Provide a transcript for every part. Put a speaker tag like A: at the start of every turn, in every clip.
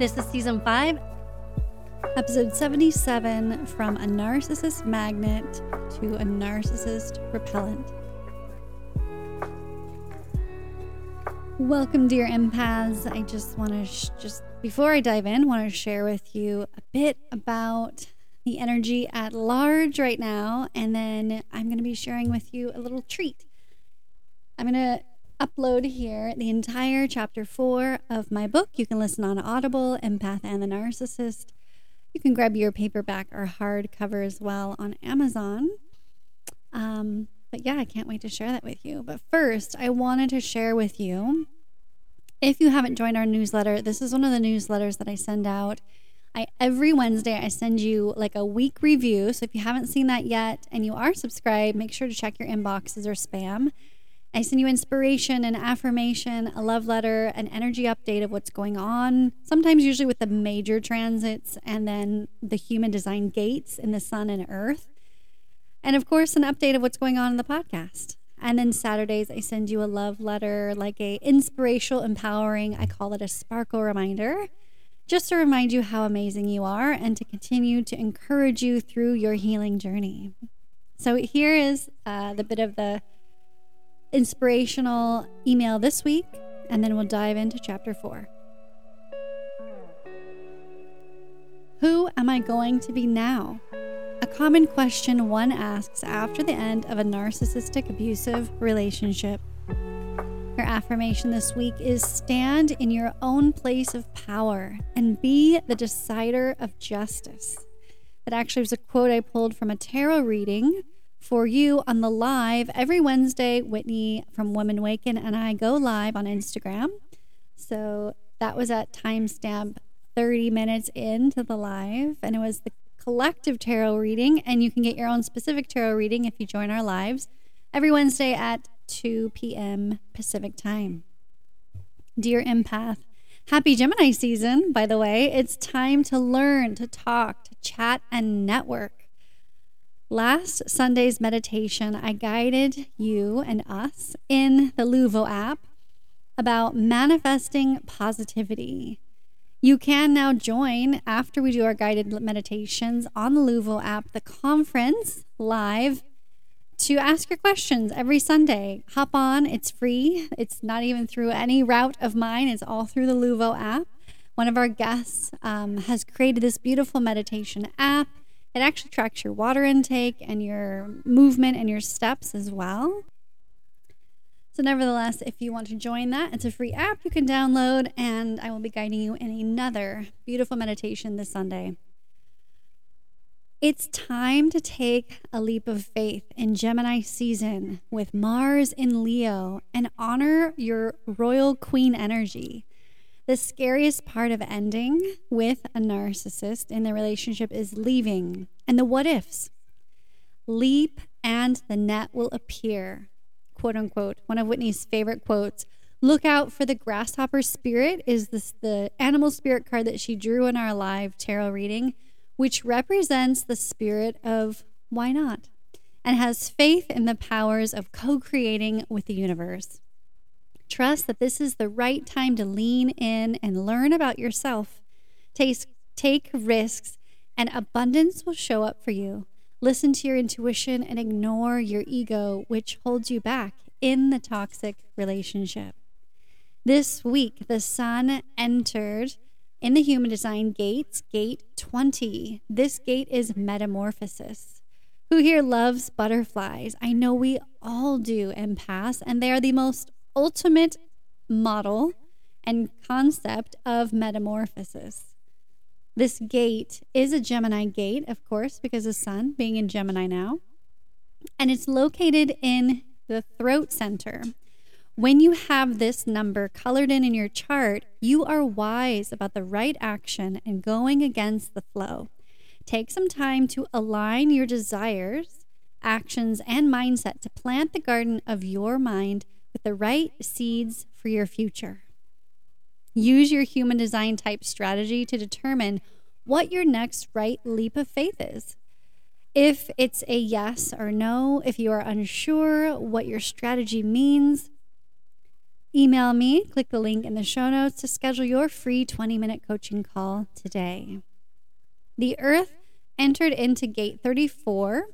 A: This is season five, episode 77 From a Narcissist Magnet to a Narcissist Repellent. Welcome, dear empaths. I just want to, sh- just before I dive in, want to share with you a bit about the energy at large right now. And then I'm going to be sharing with you a little treat. I'm going to upload here the entire chapter four of my book. You can listen on Audible, Empath and the Narcissist. You can grab your paperback or hardcover as well on Amazon. Um, but yeah, I can't wait to share that with you. But first, I wanted to share with you if you haven't joined our newsletter, this is one of the newsletters that I send out. I every Wednesday I send you like a week review. So if you haven't seen that yet and you are subscribed, make sure to check your inboxes or spam. I send you inspiration and affirmation, a love letter, an energy update of what's going on, sometimes usually with the major transits and then the human design gates in the sun and earth. And of course, an update of what's going on in the podcast. And then Saturdays, I send you a love letter, like a inspirational, empowering, I call it a sparkle reminder, just to remind you how amazing you are and to continue to encourage you through your healing journey. So here is uh, the bit of the inspirational email this week, and then we'll dive into chapter four. Who am I going to be now? A common question one asks after the end of a narcissistic abusive relationship. Your affirmation this week is stand in your own place of power and be the decider of justice. That actually was a quote I pulled from a tarot reading for you on the live every Wednesday. Whitney from Women Waken and I go live on Instagram. So that was at timestamp 30 minutes into the live, and it was the collective tarot reading. And you can get your own specific tarot reading if you join our lives every Wednesday at 2 p.m. Pacific time. Dear empath, happy Gemini season, by the way. It's time to learn, to talk, to chat, and network. Last Sunday's meditation, I guided you and us in the Luvo app about manifesting positivity. You can now join after we do our guided meditations on the Luvo app, the conference live to ask your questions every Sunday. Hop on, it's free. It's not even through any route of mine, it's all through the Luvo app. One of our guests um, has created this beautiful meditation app it actually tracks your water intake and your movement and your steps as well. So, nevertheless, if you want to join that, it's a free app you can download, and I will be guiding you in another beautiful meditation this Sunday. It's time to take a leap of faith in Gemini season with Mars in Leo and honor your royal queen energy. The scariest part of ending with a narcissist in the relationship is leaving and the what ifs. Leap and the net will appear. Quote unquote. One of Whitney's favorite quotes. Look out for the grasshopper spirit is this the animal spirit card that she drew in our live tarot reading, which represents the spirit of why not? And has faith in the powers of co-creating with the universe. Trust that this is the right time to lean in and learn about yourself. Take, take risks, and abundance will show up for you. Listen to your intuition and ignore your ego, which holds you back in the toxic relationship. This week, the sun entered in the human design gates, gate 20. This gate is metamorphosis. Who here loves butterflies? I know we all do, empaths, and they are the most ultimate model and concept of metamorphosis. This gate is a Gemini gate, of course, because the sun being in Gemini now. And it's located in the throat center, When you have this number colored in in your chart, you are wise about the right action and going against the flow. Take some time to align your desires, actions, and mindset to plant the garden of your mind with the right seeds for your future. Use your human design type strategy to determine what your next right leap of faith is. If it's a yes or no, if you are unsure what your strategy means, email me, click the link in the show notes to schedule your free 20 minute coaching call today. The Earth entered into gate 34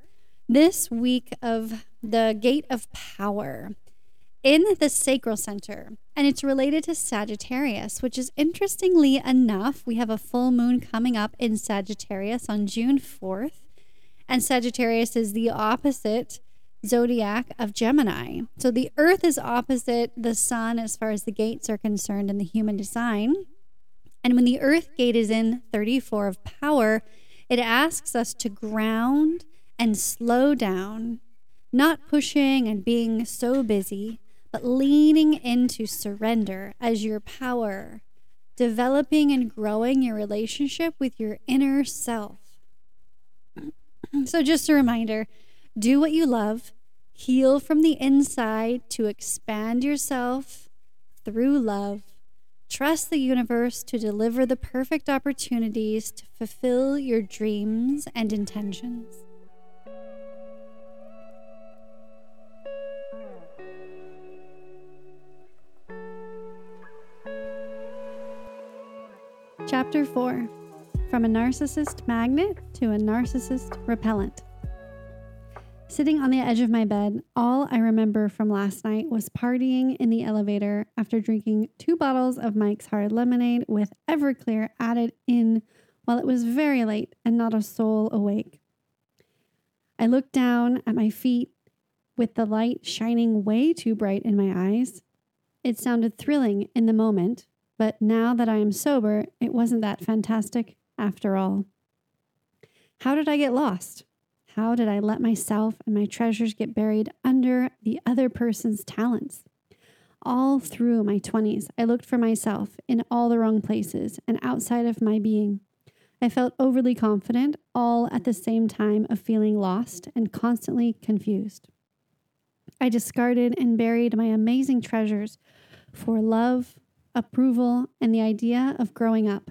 A: this week of the gate of power in the sacral center, and it's related to Sagittarius, which is interestingly enough, we have a full moon coming up in Sagittarius on June 4th, and Sagittarius is the opposite zodiac of Gemini. So the earth is opposite the sun as far as the gates are concerned in the human design. And when the earth gate is in 34 of power, it asks us to ground and slow down, not pushing and being so busy, but leaning into surrender as your power, developing and growing your relationship with your inner self. So, just a reminder do what you love, heal from the inside to expand yourself through love. Trust the universe to deliver the perfect opportunities to fulfill your dreams and intentions. Chapter 4 From a Narcissist Magnet to a Narcissist Repellent. Sitting on the edge of my bed, all I remember from last night was partying in the elevator after drinking two bottles of Mike's Hard Lemonade with Everclear added in while it was very late and not a soul awake. I looked down at my feet with the light shining way too bright in my eyes. It sounded thrilling in the moment, but now that I am sober, it wasn't that fantastic after all. How did I get lost? How did I let myself and my treasures get buried under the other person's talents? All through my 20s, I looked for myself in all the wrong places and outside of my being. I felt overly confident, all at the same time of feeling lost and constantly confused. I discarded and buried my amazing treasures for love, approval, and the idea of growing up.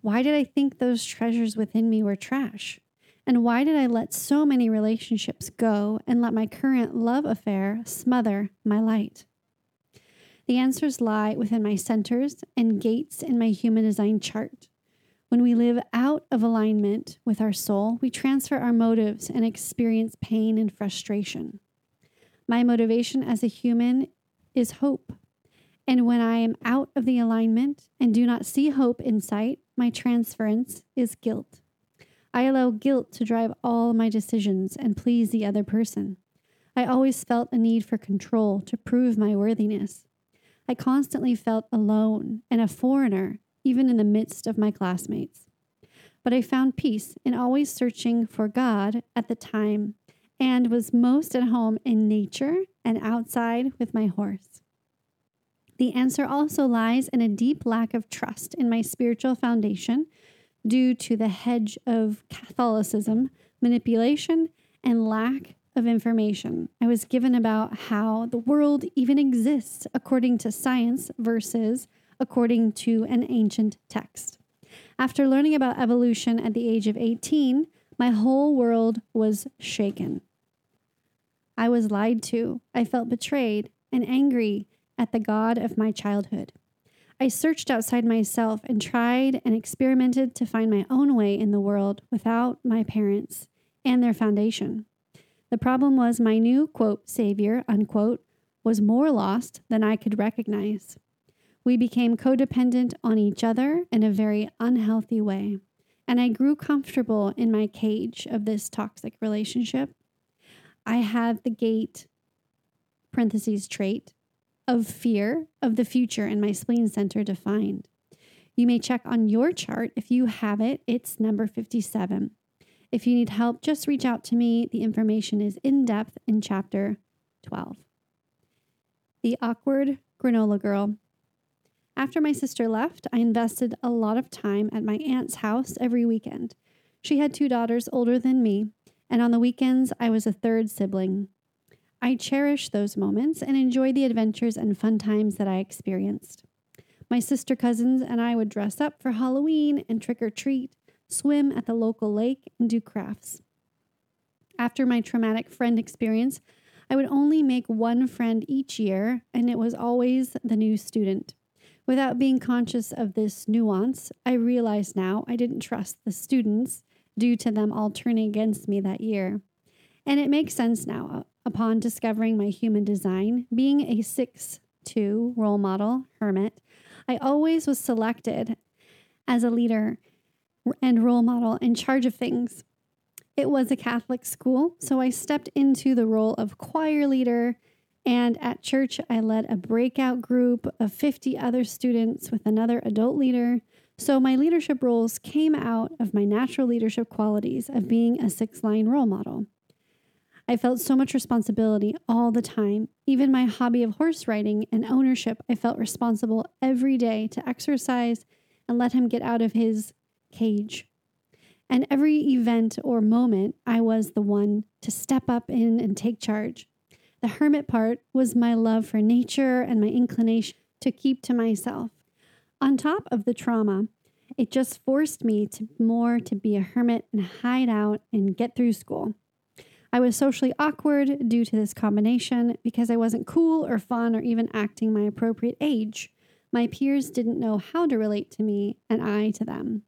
A: Why did I think those treasures within me were trash? And why did I let so many relationships go and let my current love affair smother my light? The answers lie within my centers and gates in my human design chart. When we live out of alignment with our soul, we transfer our motives and experience pain and frustration. My motivation as a human is hope. And when I am out of the alignment and do not see hope in sight, my transference is guilt. I allow guilt to drive all my decisions and please the other person. I always felt a need for control to prove my worthiness. I constantly felt alone and a foreigner, even in the midst of my classmates. But I found peace in always searching for God at the time and was most at home in nature and outside with my horse. The answer also lies in a deep lack of trust in my spiritual foundation due to the hedge of Catholicism, manipulation, and lack of information I was given about how the world even exists according to science versus according to an ancient text. After learning about evolution at the age of 18, my whole world was shaken. I was lied to. I felt betrayed and angry at the God of my childhood. I searched outside myself and tried and experimented to find my own way in the world without my parents and their foundation. The problem was my new, quote, savior, unquote, was more lost than I could recognize. We became codependent on each other in a very unhealthy way, and I grew comfortable in my cage of this toxic relationship. I had the gate, parentheses, trait of fear of the future in my spleen center defined. You may check on your chart. If you have it, it's number 57. If you need help, just reach out to me. The information is in depth in chapter 12. The Awkward Granola Girl. After my sister left, I invested a lot of time at my aunt's house every weekend. She had two daughters older than me, and on the weekends, I was a third sibling. I cherish those moments and enjoy the adventures and fun times that I experienced. My sister cousins and I would dress up for Halloween and trick or treat, swim at the local lake, and do crafts. After my traumatic friend experience, I would only make one friend each year, and it was always the new student. Without being conscious of this nuance, I realize now I didn't trust the students due to them all turning against me that year. And it makes sense now upon discovering my human design, being a 6 2 role model, hermit, I always was selected as a leader and role model in charge of things. It was a Catholic school, so I stepped into the role of choir leader. And at church, I led a breakout group of 50 other students with another adult leader. So my leadership roles came out of my natural leadership qualities of being a six line role model. I felt so much responsibility all the time. Even my hobby of horse riding and ownership, I felt responsible every day to exercise and let him get out of his cage. And every event or moment, I was the one to step up in and take charge. The hermit part was my love for nature and my inclination to keep to myself. On top of the trauma, it just forced me to more to be a hermit and hide out and get through school. I was socially awkward due to this combination because I wasn't cool or fun or even acting my appropriate age. My peers didn't know how to relate to me and I to them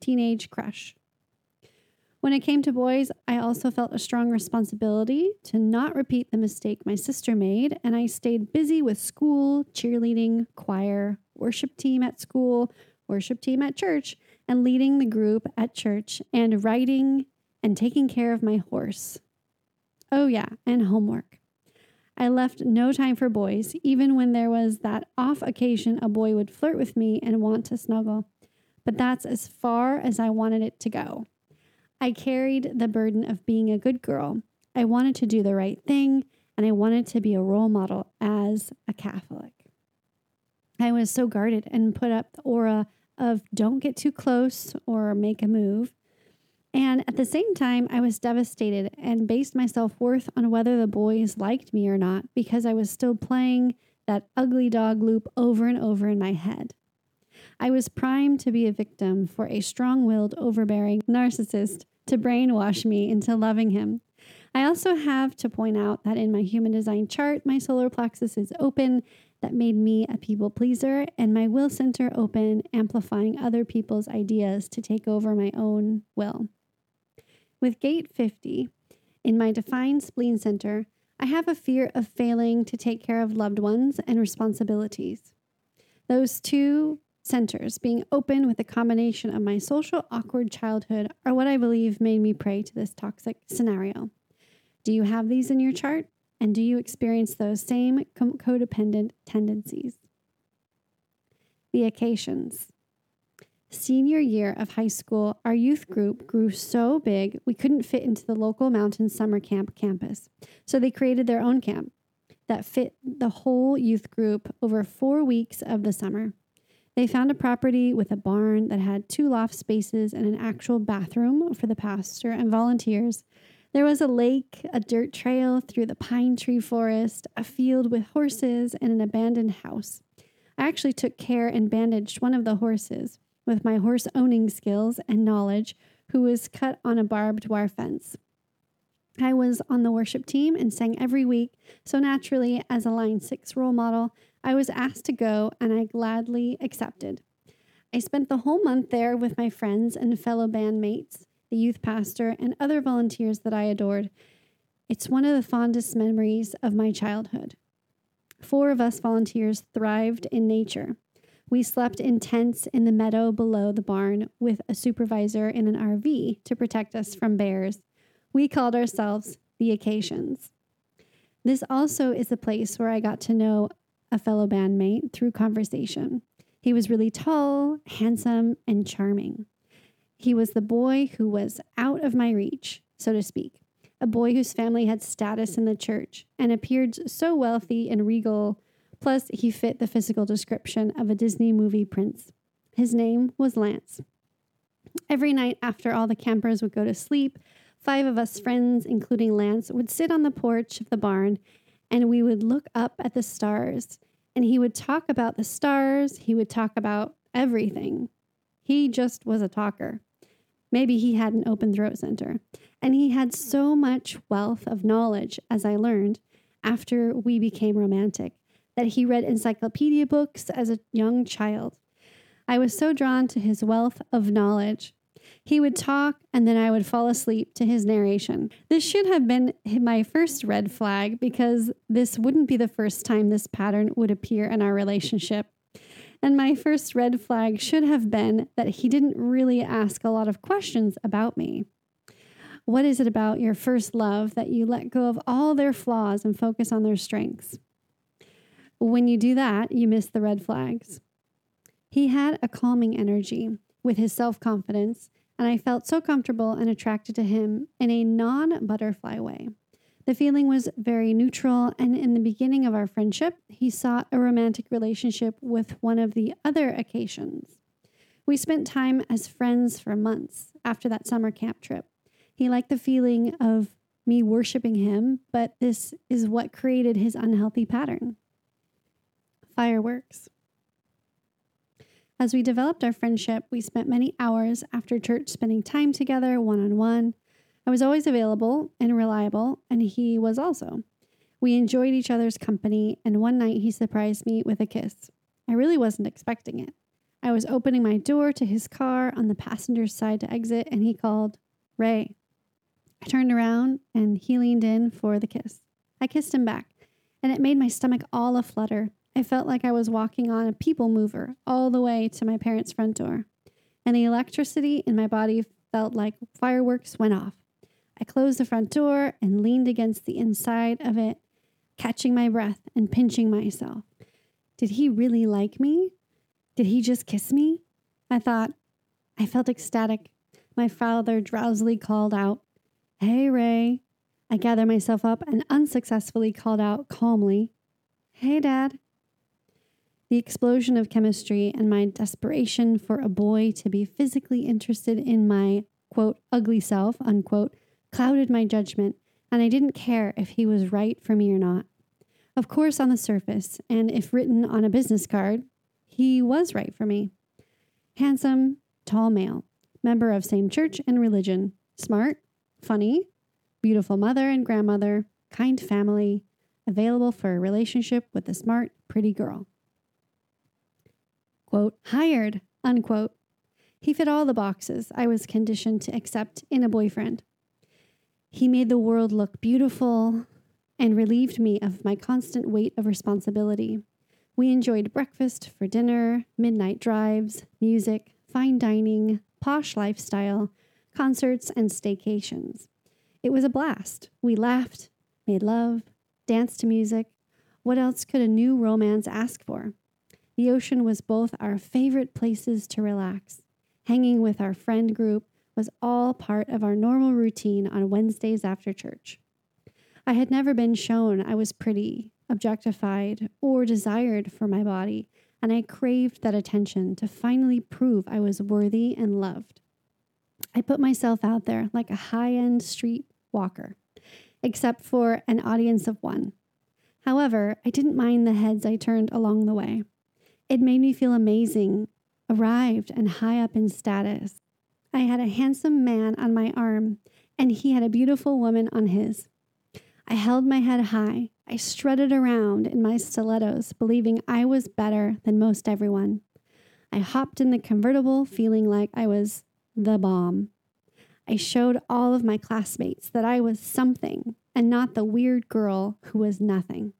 A: teenage crush. When it came to boys, I also felt a strong responsibility to not repeat the mistake my sister made, and I stayed busy with school, cheerleading, choir, worship team at school, worship team at church, and leading the group at church, and writing and taking care of my horse. Oh, yeah, and homework. I left no time for boys, even when there was that off occasion a boy would flirt with me and want to snuggle but that's as far as I wanted it to go. I carried the burden of being a good girl. I wanted to do the right thing, and I wanted to be a role model as a Catholic. I was so guarded and put up the aura of don't get too close or make a move. And at the same time, I was devastated and based my self worth on whether the boys liked me or not because I was still playing that ugly dog loop over and over in my head. I was primed to be a victim for a strong willed, overbearing narcissist to brainwash me into loving him. I also have to point out that in my human design chart, my solar plexus is open. That made me a people pleaser, and my will center open, amplifying other people's ideas to take over my own will. With gate 50, in my defined spleen center, I have a fear of failing to take care of loved ones and responsibilities. Those two centers, being open with a combination of my social awkward childhood, are what I believe made me prey to this toxic scenario. Do you have these in your chart? And do you experience those same codependent tendencies? The occasions. Senior year of high school, our youth group grew so big we couldn't fit into the local mountain summer camp campus. So they created their own camp that fit the whole youth group over four weeks of the summer. They found a property with a barn that had two loft spaces and an actual bathroom for the pastor and volunteers. There was a lake, a dirt trail through the pine tree forest, a field with horses, and an abandoned house. I actually took care and bandaged one of the horses with my horse owning skills and knowledge, who was cut on a barbed wire fence. I was on the worship team and sang every week, so naturally, as a Line 6 role model, I was asked to go and I gladly accepted. I spent the whole month there with my friends and fellow bandmates, the youth pastor, and other volunteers that I adored. It's one of the fondest memories of my childhood. Four of us volunteers thrived in nature. We slept in tents in the meadow below the barn with a supervisor in an RV to protect us from bears. We called ourselves the Occasions. This also is a place where I got to know a fellow bandmate through conversation. He was really tall, handsome, and charming. He was the boy who was out of my reach, so to speak. a boy whose family had status in the church and appeared so wealthy and regal, plus, he fit the physical description of a Disney movie prince. His name was Lance. Every night after all the campers would go to sleep, five of us friends, including Lance, would sit on the porch of the barn and we would look up at the stars. And he would talk about the stars, he would talk about everything. He just was a talker. Maybe he had an open throat center. And he had so much wealth of knowledge, as I learned after we became romantic, that he read encyclopedia books as a young child. I was so drawn to his wealth of knowledge. He would talk, and then I would fall asleep to his narration. This should have been my first red flag because this wouldn't be the first time this pattern would appear in our relationship. And my first red flag should have been that he didn't really ask a lot of questions about me. What is it about your first love that you let go of all their flaws and focus on their strengths? When you do that, you miss the red flags. He had a calming energy with his self confidence, and I felt so comfortable and attracted to him in a non butterfly way. The feeling was very neutral, and in the beginning of our friendship, he sought a romantic relationship with one of the other occasions. We spent time as friends for months after that summer camp trip. He liked the feeling of me worshiping him, but this is what created his unhealthy pattern. Fireworks. As we developed our friendship, we spent many hours after church spending time together one on one. I was always available and reliable, and he was also. We enjoyed each other's company, and one night he surprised me with a kiss. I really wasn't expecting it. I was opening my door to his car on the passenger's side to exit, and he called, Ray. I turned around, and he leaned in for the kiss. I kissed him back, and it made my stomach all aflutter. I felt like I was walking on a people mover all the way to my parents' front door, and the electricity in my body felt like fireworks went off. I closed the front door and leaned against the inside of it, catching my breath and pinching myself. Did he really like me? Did he just kiss me? I thought. I felt ecstatic. My father drowsily called out, Hey, Ray. I gathered myself up and unsuccessfully called out calmly, Hey, Dad. The explosion of chemistry and my desperation for a boy to be physically interested in my, quote, ugly self, unquote, clouded my judgment, and I didn't care if he was right for me or not. Of course, on the surface, and if written on a business card, he was right for me. Handsome, tall male, member of same church and religion, smart, funny, beautiful mother and grandmother, kind family, available for a relationship with a smart, pretty girl. Quote, hired, unquote. He fit all the boxes I was conditioned to accept in a boyfriend. He made the world look beautiful and relieved me of my constant weight of responsibility. We enjoyed breakfast for dinner, midnight drives, music, fine dining, posh lifestyle, concerts, and staycations. It was a blast. We laughed, made love, danced to music. What else could a new romance ask for? The ocean was both our favorite places to relax. Hanging with our friend group was all part of our normal routine on Wednesdays after church. I had never been shown I was pretty, objectified, or desired for my body, and I craved that attention to finally prove I was worthy and loved. I put myself out there like a high end street walker, except for an audience of one. However, I didn't mind the heads I turned along the way. It made me feel amazing, arrived, and high up in status. I had a handsome man on my arm, and he had a beautiful woman on his. I held my head high. I strutted around in my stilettos, believing I was better than most everyone. I hopped in the convertible, feeling like I was the bomb. I showed all of my classmates that I was something and not the weird girl who was nothing.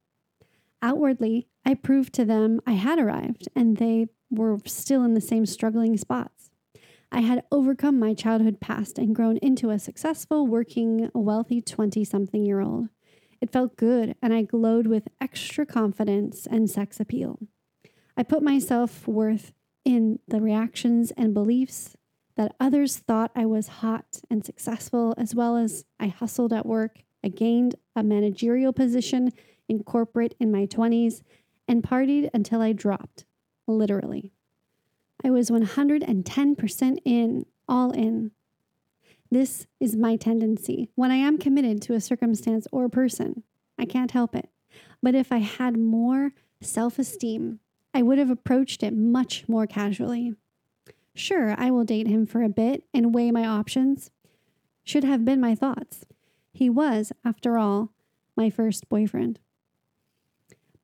A: Outwardly, I proved to them I had arrived and they were still in the same struggling spots. I had overcome my childhood past and grown into a successful, working, wealthy 20 something year old. It felt good, and I glowed with extra confidence and sex appeal. I put my self worth in the reactions and beliefs that others thought I was hot and successful, as well as I hustled at work. I gained a managerial position in corporate in my 20s and partied until I dropped, literally. I was 110% in, all in. This is my tendency when I am committed to a circumstance or person. I can't help it. But if I had more self esteem, I would have approached it much more casually. Sure, I will date him for a bit and weigh my options. Should have been my thoughts. He was, after all, my first boyfriend.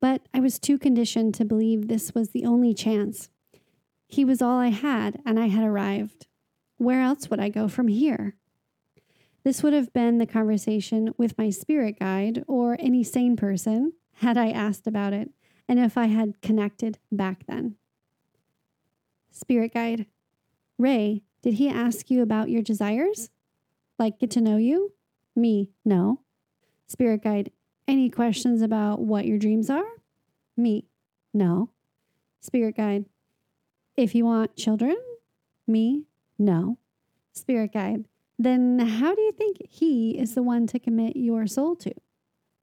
A: But I was too conditioned to believe this was the only chance. He was all I had, and I had arrived. Where else would I go from here? This would have been the conversation with my spirit guide or any sane person had I asked about it and if I had connected back then. Spirit guide, Ray, did he ask you about your desires? Like get to know you? Me, no. Spirit guide, any questions about what your dreams are? Me, no. Spirit guide, if you want children? Me, no. Spirit guide, then how do you think he is the one to commit your soul to?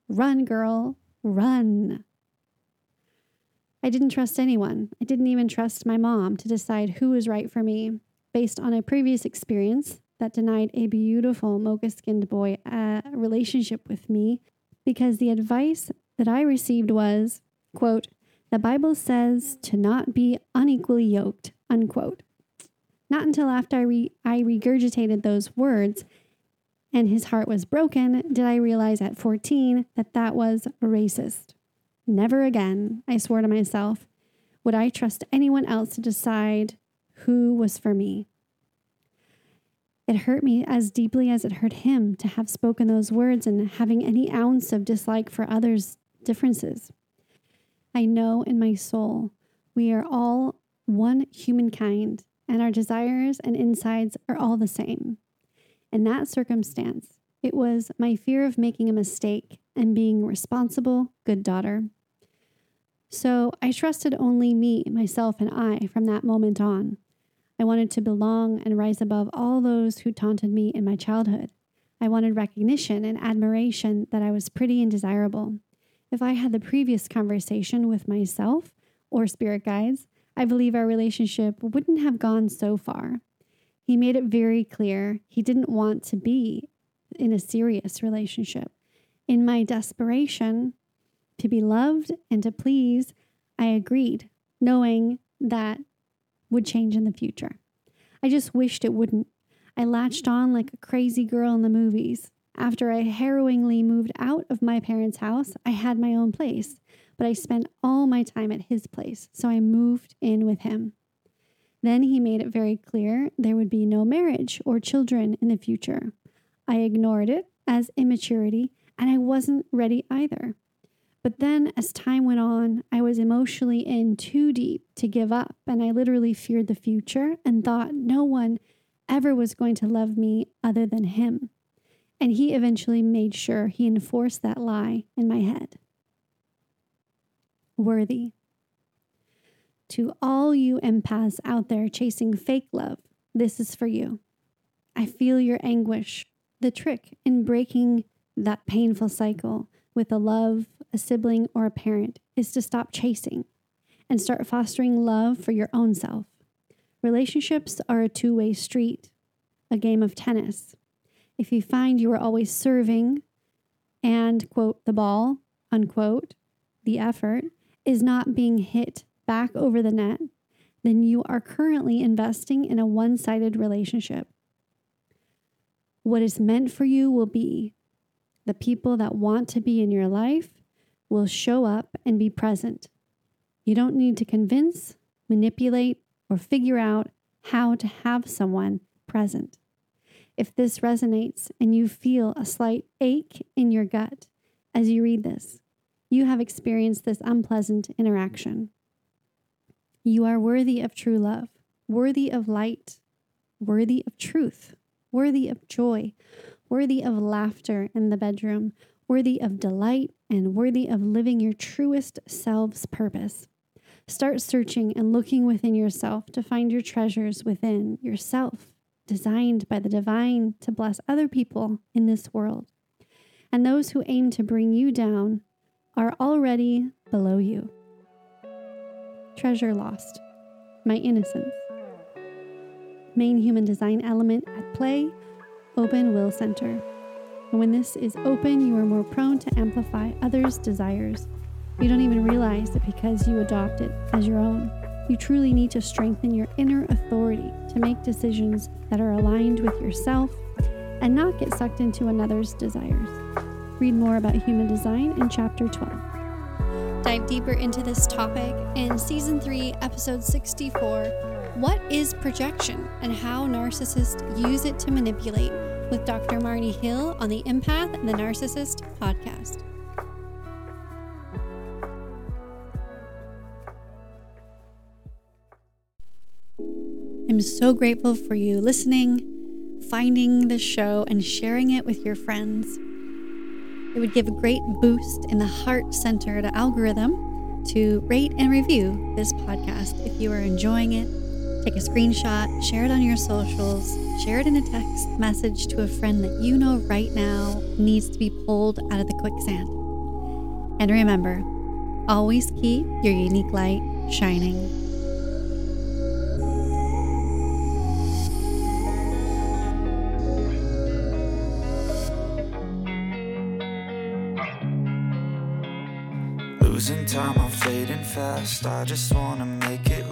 A: Run, girl, run. I didn't trust anyone. I didn't even trust my mom to decide who was right for me based on a previous experience that denied a beautiful mocha skinned boy a relationship with me because the advice that I received was, quote, the Bible says to not be unequally yoked, unquote. Not until after I, re- I regurgitated those words and his heart was broken did I realize at 14 that that was racist. Never again, I swore to myself, would I trust anyone else to decide who was for me. It hurt me as deeply as it hurt him to have spoken those words and having any ounce of dislike for others' differences. I know in my soul we are all one humankind and our desires and insides are all the same. In that circumstance, it was my fear of making a mistake and being responsible, good daughter. So I trusted only me, myself, and I from that moment on. I wanted to belong and rise above all those who taunted me in my childhood. I wanted recognition and admiration that I was pretty and desirable. If I had the previous conversation with myself or spirit guides, I believe our relationship wouldn't have gone so far. He made it very clear he didn't want to be in a serious relationship. In my desperation to be loved and to please, I agreed, knowing that would change in the future. I just wished it wouldn't. I latched on like a crazy girl in the movies. After I harrowingly moved out of my parents' house, I had my own place but I spent all my time at his place, so I moved in with him. Then he made it very clear there would be no marriage or children in the future. I ignored it as immaturity, and I wasn't ready either. But then, as time went on, I was emotionally in too deep to give up, and I literally feared the future and thought no one ever was going to love me other than him. And he eventually made sure he enforced that lie in my head worthy. To all you empaths out there chasing fake love, this is for you. I feel your anguish. The trick in breaking that painful cycle with a love, a sibling, or a parent is to stop chasing and start fostering love for your own self. Relationships are a two way street, a game of tennis. If you find you are always serving and, quote, the ball, unquote, the effort, is not being hit back over the net, then you are currently investing in a one sided relationship. What is meant for you will be. The people that want to be in your life will show up and be present. You don't need to convince, manipulate, or figure out how to have someone present. If this resonates and you feel a slight ache in your gut as you read this, you have experienced this unpleasant interaction. You are worthy of true love, worthy of light, worthy of truth, worthy of joy, worthy of laughter in the bedroom, worthy of delight, and worthy of living your truest self's purpose. Start searching and looking within yourself to find your treasures within yourself designed by the divine to bless other people in this world. And those who aim to bring you down are already below you. Treasure lost, my innocence. Main human design element at play open will center. And when this is open, you are more prone to amplify others' desires. You don't even realize it because you adopt it as your own. You truly need to strengthen your inner authority to make decisions that are aligned with yourself and not get sucked into another's desires. Read more about human design in chapter 12. Dive deeper into this topic in season 3, episode 64 What is projection and how narcissists use it to manipulate? With Dr. Marty Hill on the Empath and the Narcissist podcast. I'm so grateful for you listening, finding the show, and sharing it with your friends. It would give a great boost in the heart centered algorithm to rate and review this podcast if you are enjoying it. Take a screenshot, share it on your socials, share it in a text message to a friend that you know right now needs to be pulled out of the quicksand. And remember, always keep your unique light shining.
B: Losing time, I'm fading fast. I just wanna make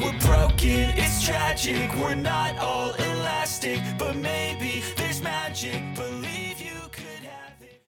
B: We're broken, it's tragic, we're not all elastic, but maybe there's magic.